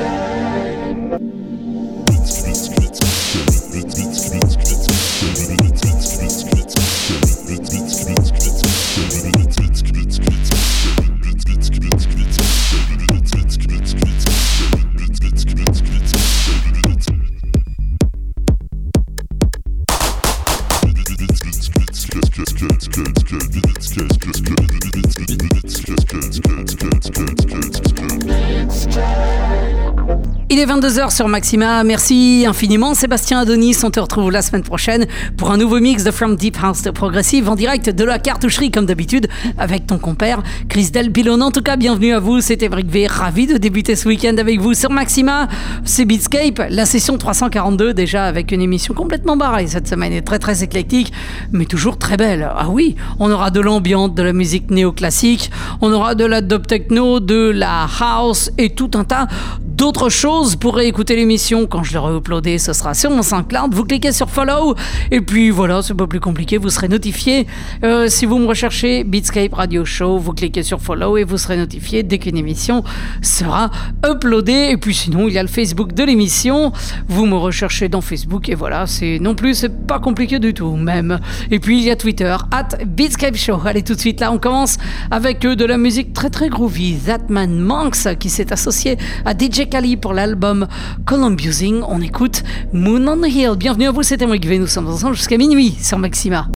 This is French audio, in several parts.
strong. 22h sur Maxima. Merci infiniment. Sébastien Adonis, on te retrouve la semaine prochaine pour un nouveau mix de From Deep House Progressive en direct de la cartoucherie, comme d'habitude, avec ton compère Chris Del Pilon. En tout cas, bienvenue à vous. C'était Brick V. Ravi de débuter ce week-end avec vous sur Maxima. C'est Beatscape, la session 342, déjà avec une émission complètement barrée cette semaine et très très éclectique, mais toujours très belle. Ah oui, on aura de l'ambiance, de la musique néoclassique, on aura de la dub techno, de la house et tout un tas d'autres choses pour écouter l'émission quand je l'aurai uploadé. Ce sera sur mon SoundCloud. Vous cliquez sur follow et puis voilà, c'est pas plus compliqué. Vous serez notifié euh, si vous me recherchez Beatscape Radio Show. Vous cliquez sur follow et vous serez notifié dès qu'une émission sera uploadée. Et puis sinon, il y a le Facebook de l'émission. Vous me recherchez dans Facebook et voilà, c'est non plus, c'est pas compliqué du tout même. Et puis il y a Twitter at Beatscape Show. Allez tout de suite là, on commence avec euh, de la musique très très groovy. Thatman Monks qui s'est associé à DJ Kali pour l'album Columbusing. On écoute Moon on the Hill. Bienvenue à vous, c'était Moi Nous sommes ensemble jusqu'à minuit sur Maxima.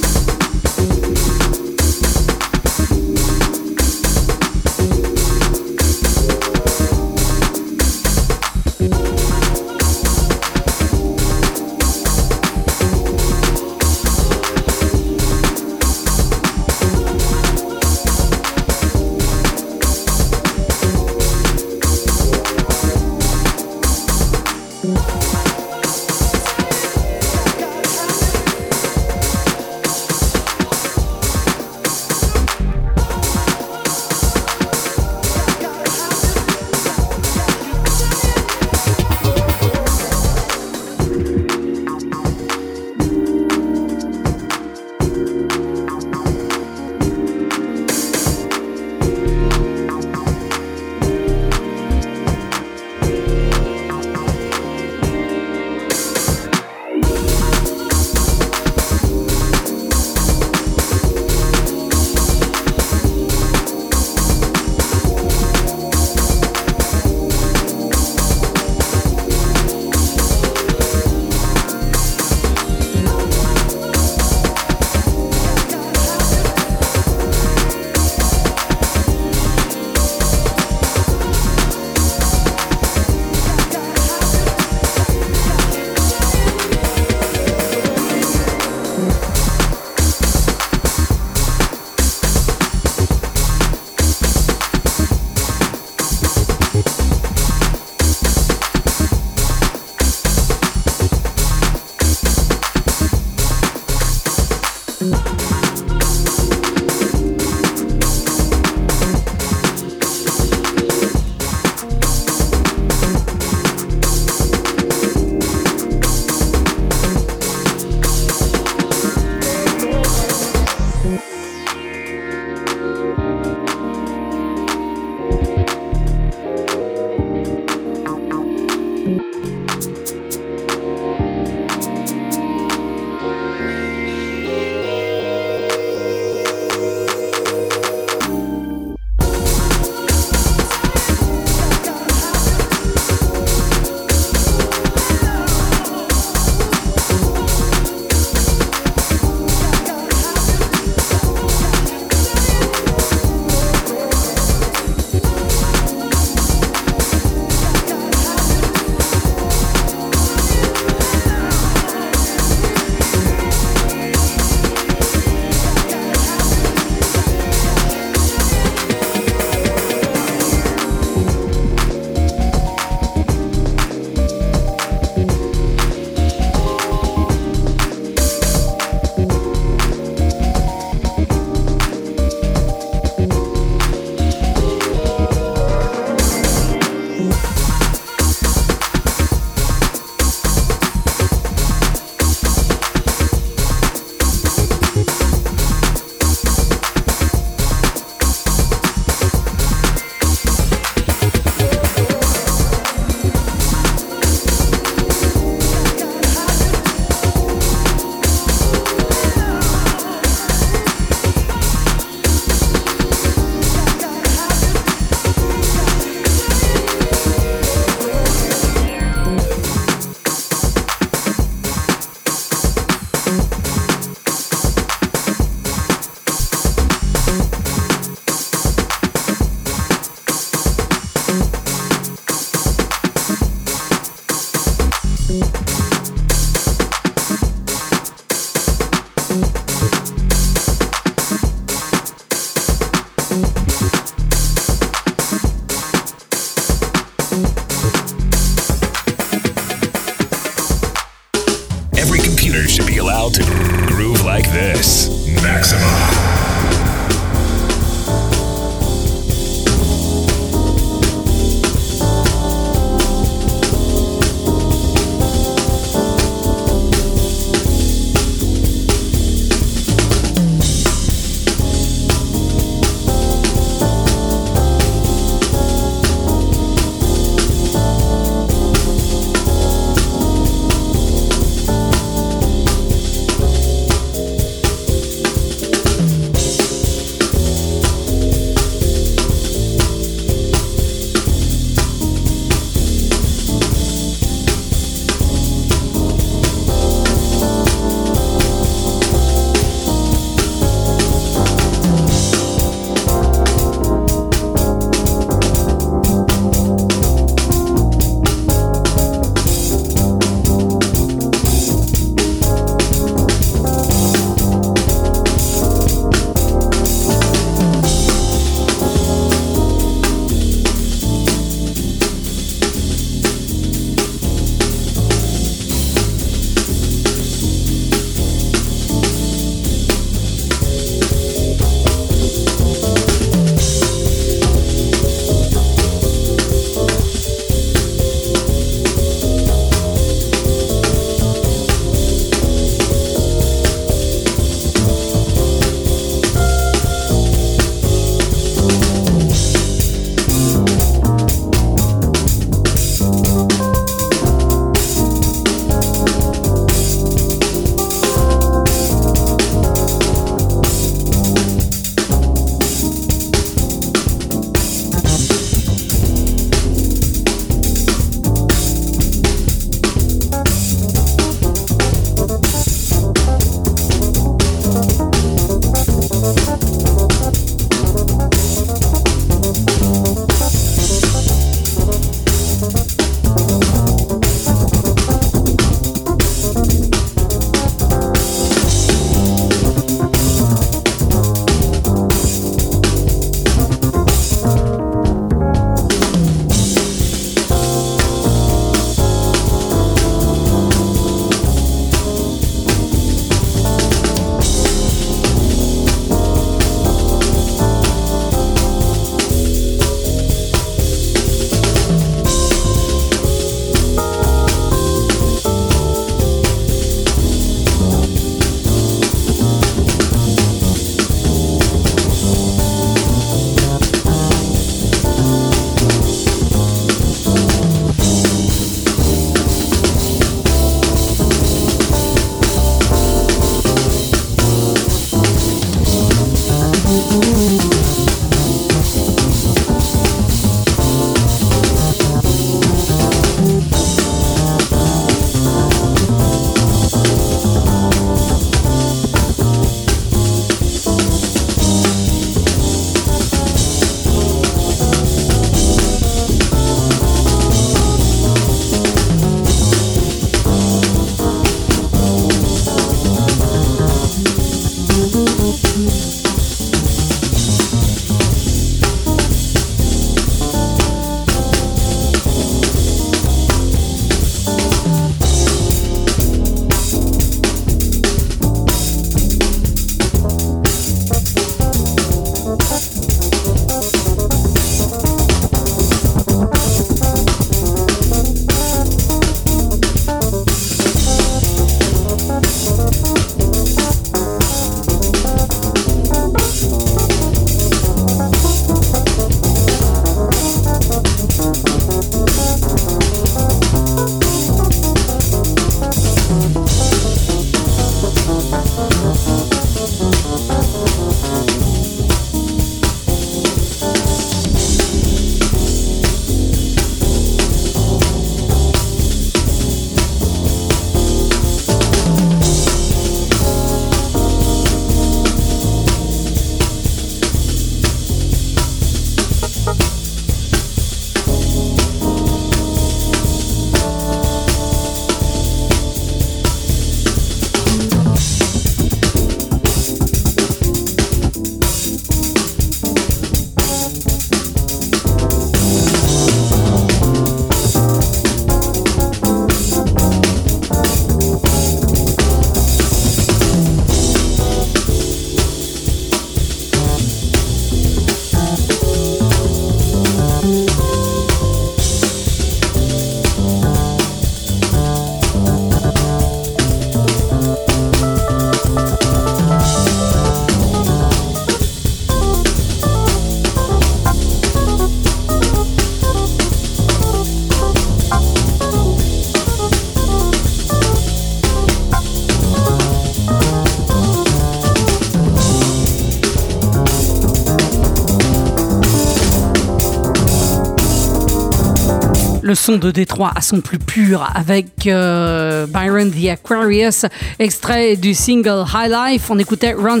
Le son de Détroit à son plus pur avec euh, Byron the Aquarius, extrait du single High Life. On écoutait Run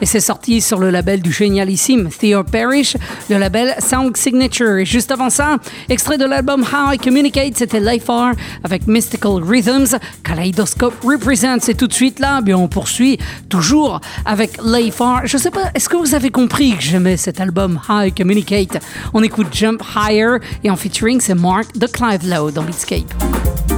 et c'est sorti sur le label du génialissime Theo Parrish, le label Sound Signature. Et juste avant ça, extrait de l'album How I Communicate, c'était Life R avec Mystical Rhythms, Kaleidoscope Represents. Et tout de suite là, bien on poursuit toujours avec Life R. Je sais pas, est-ce que vous avez compris que j'aimais cet album How I Communicate? On écoute Jump Higher et en featuring c'est Mark de Clive Lowe dans Beatscape.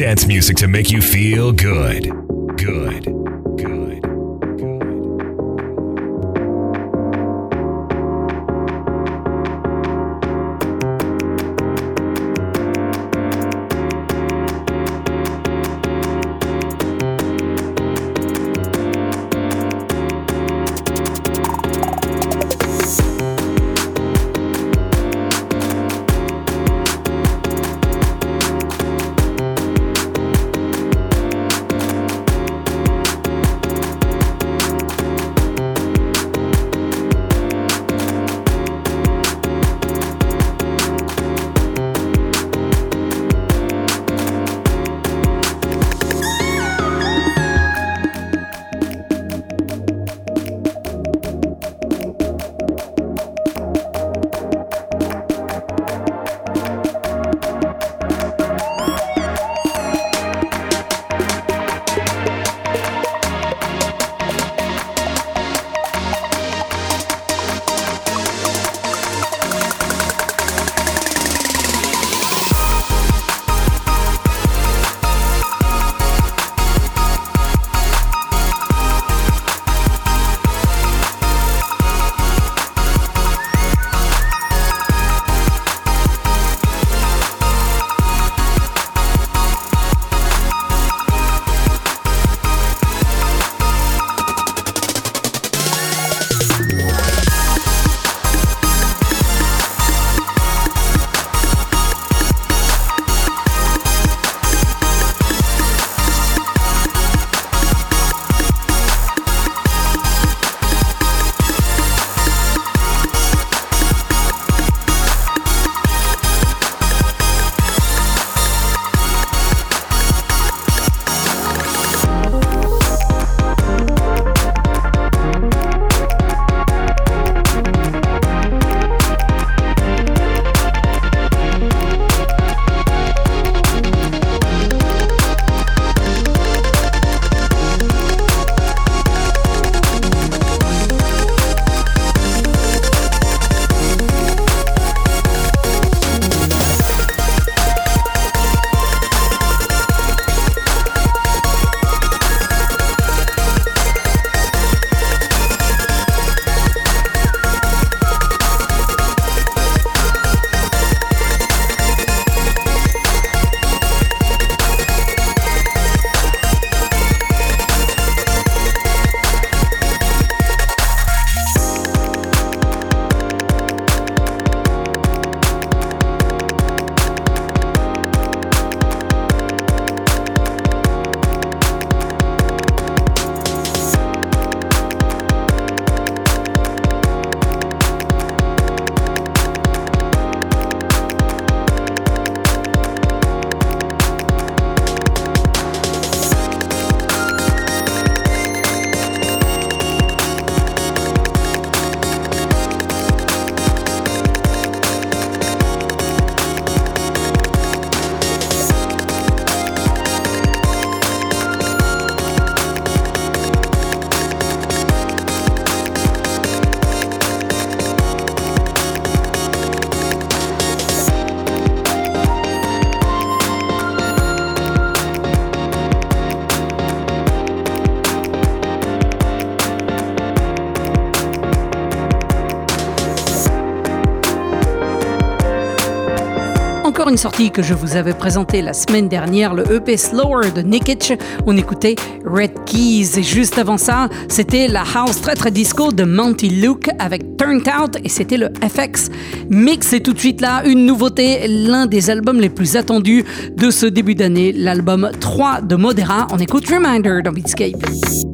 Dance music to make you feel good. Une sortie que je vous avais présentée la semaine dernière, le EP Slower de Nikic. On écoutait Red Keys. Et juste avant ça, c'était la house très très disco de Monty Luke avec Turned Out et c'était le FX Mix. Et tout de suite là, une nouveauté, l'un des albums les plus attendus de ce début d'année, l'album 3 de Modera. On écoute Reminder dans Beatscape.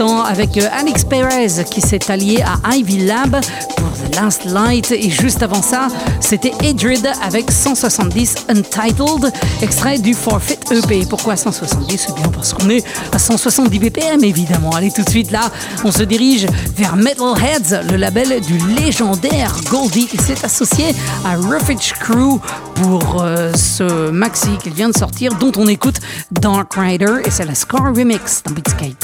Avec euh, Alex Perez qui s'est allié à Ivy Lab pour The Last Light et juste avant ça c'était Adrid avec 170 Untitled extrait du Forfeit EP. Pourquoi 170 C'est bien parce qu'on est à 170 BPM évidemment. Allez tout de suite là on se dirige vers Metalheads, le label du légendaire Goldie qui s'est associé à Roughage Crew pour euh, ce maxi qu'il vient de sortir dont on écoute Dark Rider et c'est la Score Remix dans Beatscape.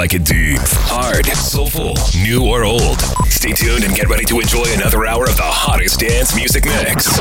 Like hard, soulful, new or old. Stay tuned and get ready to enjoy another hour of the hottest dance music mix.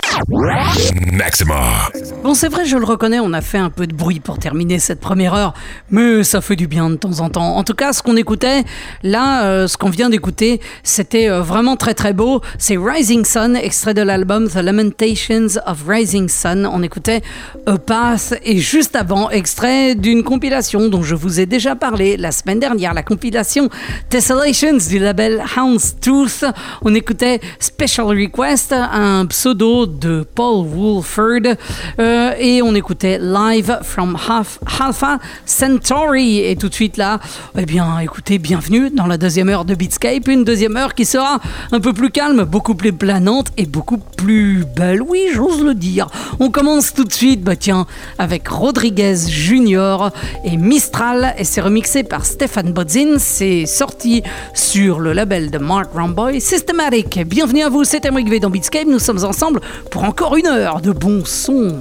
Maxima. Bon, c'est vrai, je le reconnais, on a fait un peu de bruit pour terminer cette première heure, mais ça fait du bien de temps en temps. En tout cas, ce qu'on écoutait, là, euh, ce qu'on vient d'écouter, c'était euh, vraiment très très beau. C'est Rising Sun, extrait de l'album The Lamentations of Rising Sun. On écoutait A Path et juste avant, extrait d'une compilation dont je vous ai déjà parlé la semaine dernière, la compilation Tessellations du label Houndstooth. On écoutait Special Request, un pseudo de Paul Woolford. Euh, et on écoutait Live from Half, Alpha Centauri. Et tout de suite là, eh bien, écoutez, bienvenue dans la deuxième heure de Beatscape, une deuxième heure qui sera un peu plus calme, beaucoup plus planante et beaucoup plus belle. Oui, j'ose le dire. On commence tout de suite, bah tiens, avec Rodriguez Junior et Mistral, et c'est remixé par Stéphane Bodzin. C'est sorti sur le label de Mark Ramboy, Systematic. Bienvenue à vous, c'est Emric V dans Beatscape. Nous sommes ensemble pour encore une heure de bon son.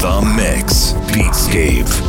The mix. Beatscape.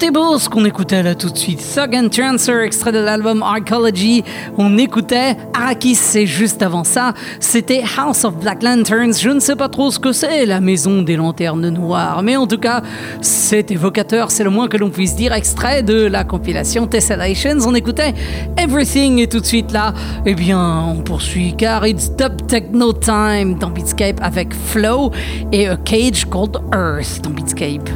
C'était beau ce qu'on écoutait là tout de suite. Thug and Trancer, extrait de l'album Arcology. On écoutait Arrakis, c'est juste avant ça. C'était House of Black Lanterns. Je ne sais pas trop ce que c'est, la maison des lanternes noires. Mais en tout cas, c'est évocateur, c'est le moins que l'on puisse dire. Extrait de la compilation Tessellations. On écoutait Everything et tout de suite là, eh bien, on poursuit car it's Dub Techno Time dans Beatscape avec Flow et A Cage Called Earth dans. Beatscape,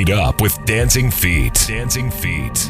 meet up with dancing feet. Dancing feet. Dancing feet.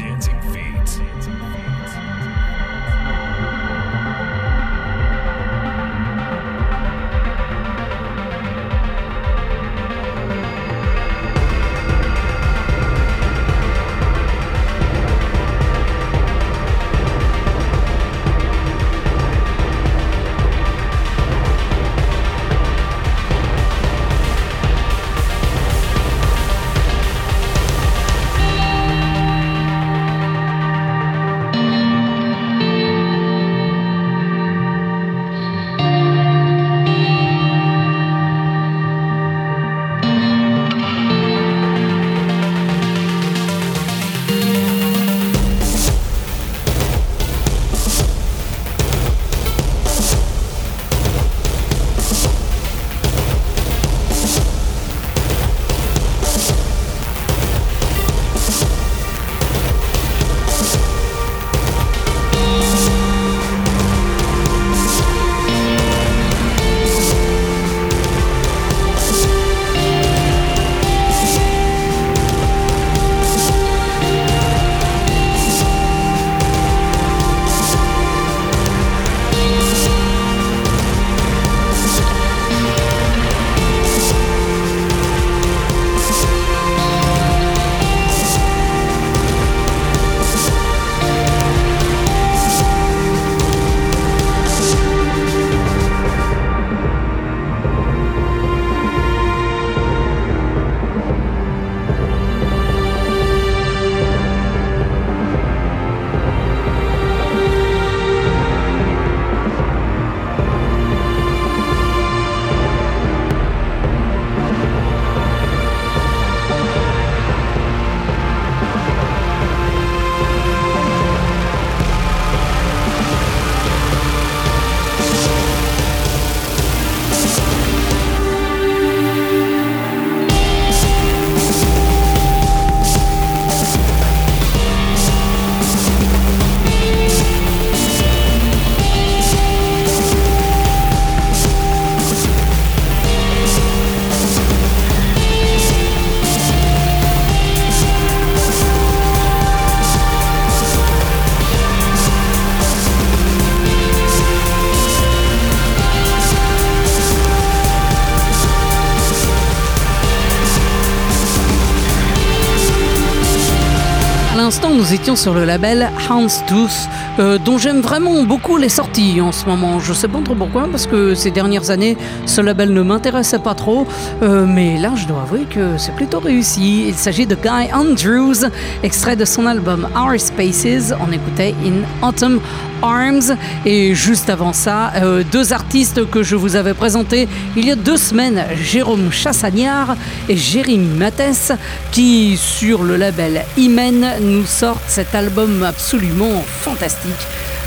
Sur le label Houndstooth, euh, dont j'aime vraiment beaucoup les sorties en ce moment. Je sais pas trop pourquoi, parce que ces dernières années, ce label ne m'intéressait pas trop, euh, mais là, je dois avouer que c'est plutôt réussi. Il s'agit de Guy Andrews, extrait de son album Our Spaces. On écoutait In Autumn Arms. Et juste avant ça, euh, deux artistes que je vous avais présentés il y a deux semaines, Jérôme Chassagnard et Jérémy Mathès, qui sur le label Imen nous sortent cet album absolument fantastique.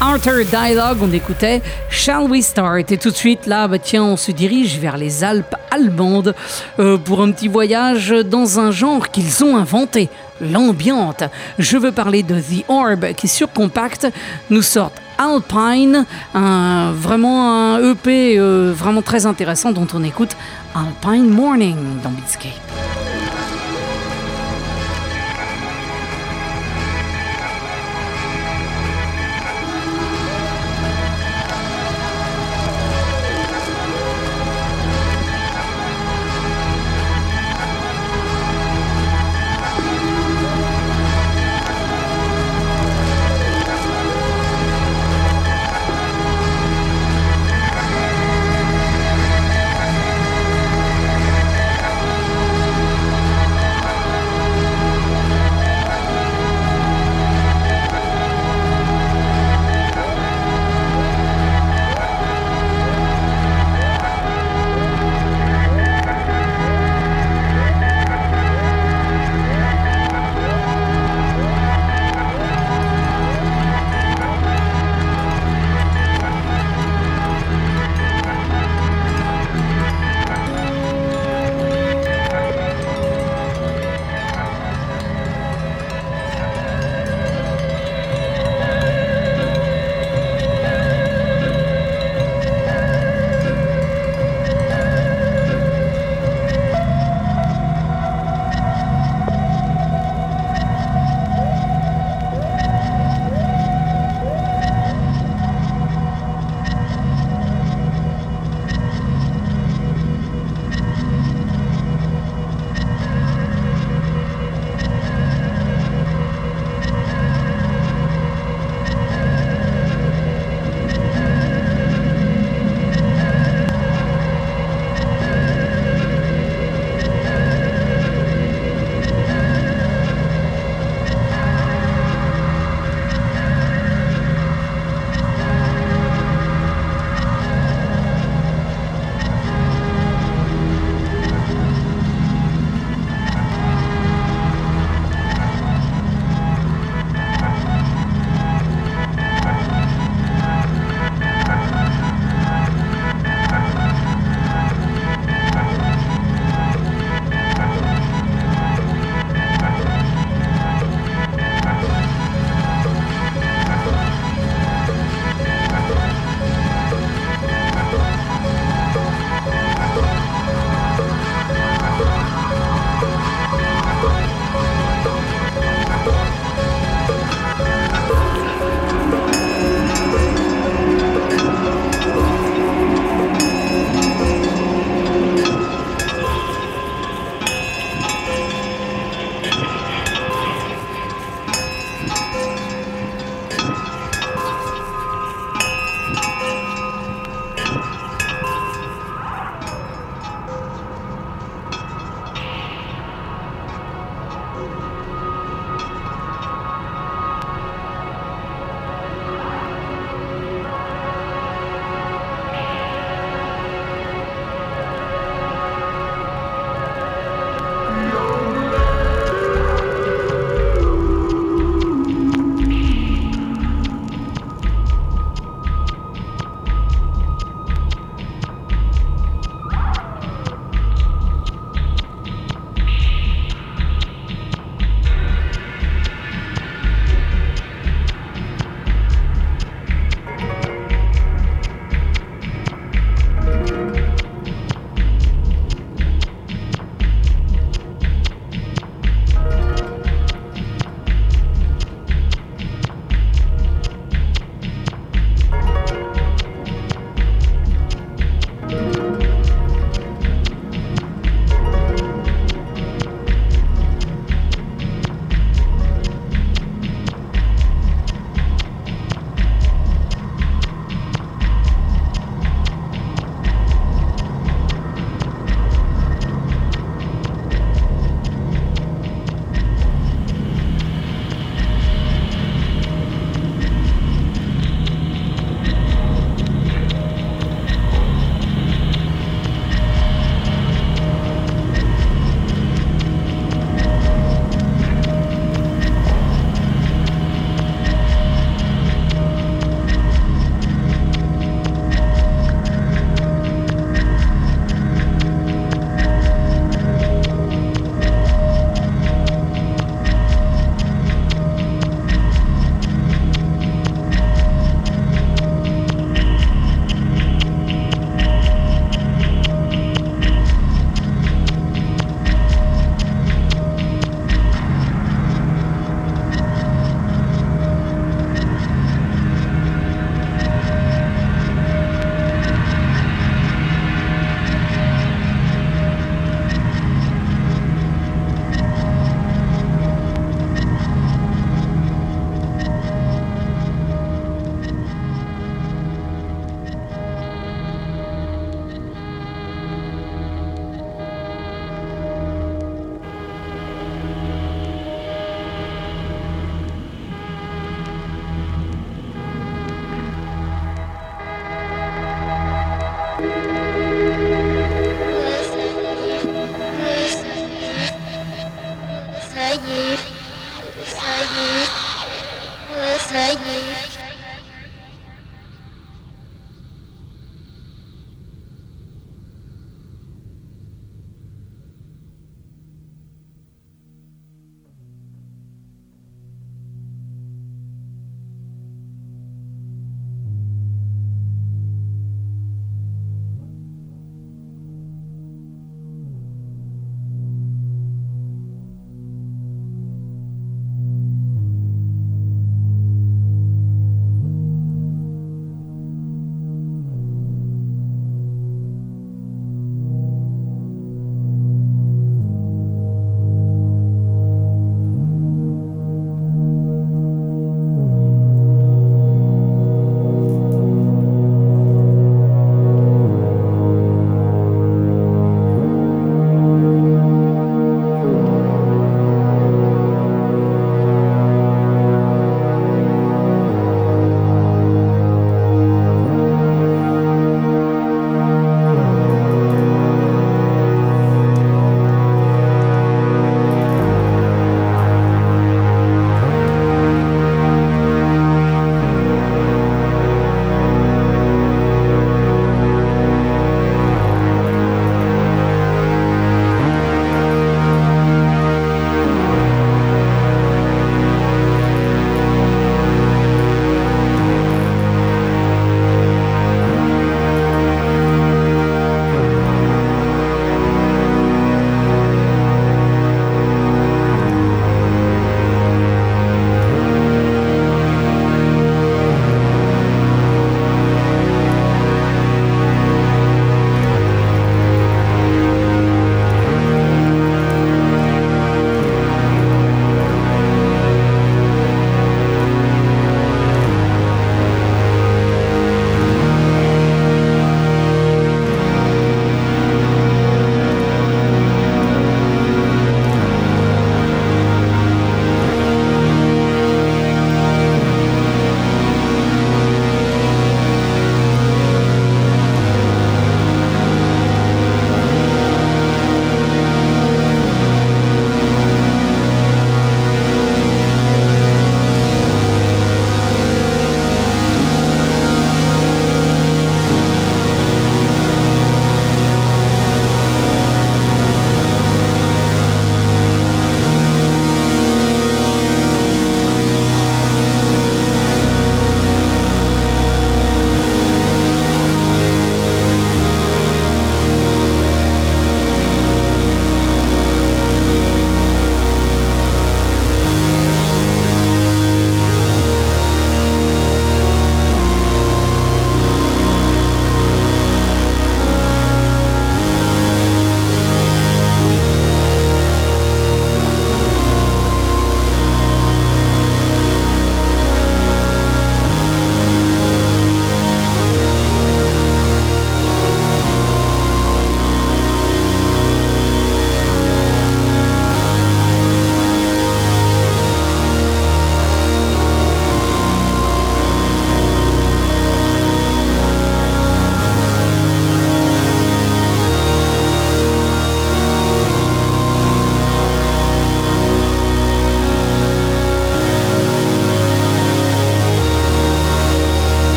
Outer Dialogue, on écoutait Shall We Start? Et tout de suite, là, bah, tiens, on se dirige vers les Alpes allemandes euh, pour un petit voyage dans un genre qu'ils ont inventé, l'ambiante. Je veux parler de The Orb qui, sur Compact, nous sort Alpine, vraiment un EP euh, vraiment très intéressant dont on écoute Alpine Morning dans Beatscape.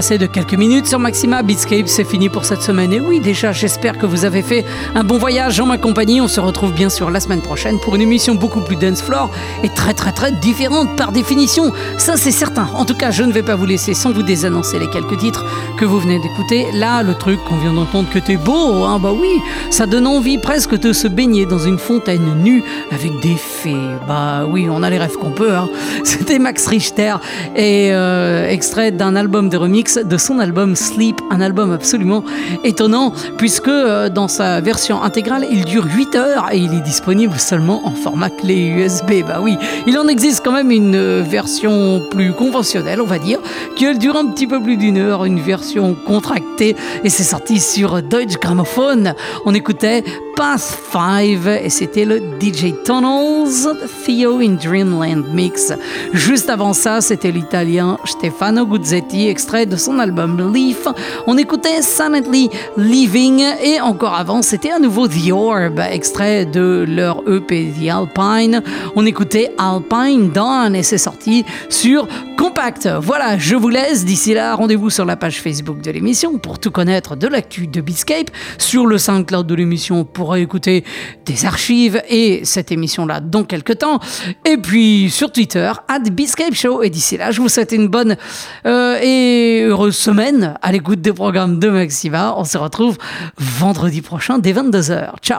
Passé de quelques minutes sur Maxima. Beatscape, c'est fini pour cette semaine. Et oui, déjà, j'espère que vous avez fait un bon voyage en ma compagnie. On se retrouve bien sûr la semaine prochaine pour une émission beaucoup plus dance floor et très très très différente par définition. Ça, c'est certain. En tout cas, je ne vais pas vous laisser sans vous désannoncer les quelques titres que vous venez d'écouter. Là, le truc qu'on vient d'entendre que t'es beau, hein, bah oui, ça donne envie presque de se baigner dans une fontaine nue avec des fées. Bah oui, on a les rêves qu'on peut. Hein. C'était Max Richter et euh, extrait d'un album de remix de son album Sleep, un album absolument étonnant puisque euh, dans sa version intégrale, il dure 8 heures et il est disponible seulement en format clé USB. Bah oui, il en existe quand même une euh, version plus conventionnelle, on va dire, qui elle dure un petit peu plus d'une heure, une version contractée et c'est sorti sur Deutsche Grammophon. On écoutait Path 5 et c'était le DJ Tunnels Theo in Dreamland Mix. Juste avant ça, c'était l'italien Stefano Guzzetti, extrait de son album Leaf. On écoutait Silently Living et encore avant, c'était à nouveau The Orb, extrait de leur EP The Alpine. On écoutait Alpine Dawn et c'est sorti sur Compact. Voilà, je vous laisse. D'ici là, rendez-vous sur la page Facebook de l'émission pour tout connaître de l'actu de Beatscape, sur le SoundCloud de l'émission pour écouter des archives et cette émission-là dans quelques temps. Et puis sur Twitter, at Beatscape Show. Et d'ici là, je vous souhaite une bonne euh, et heureuse semaine à l'écoute des programmes de Maxima. On se retrouve vendredi prochain dès 22h. Ciao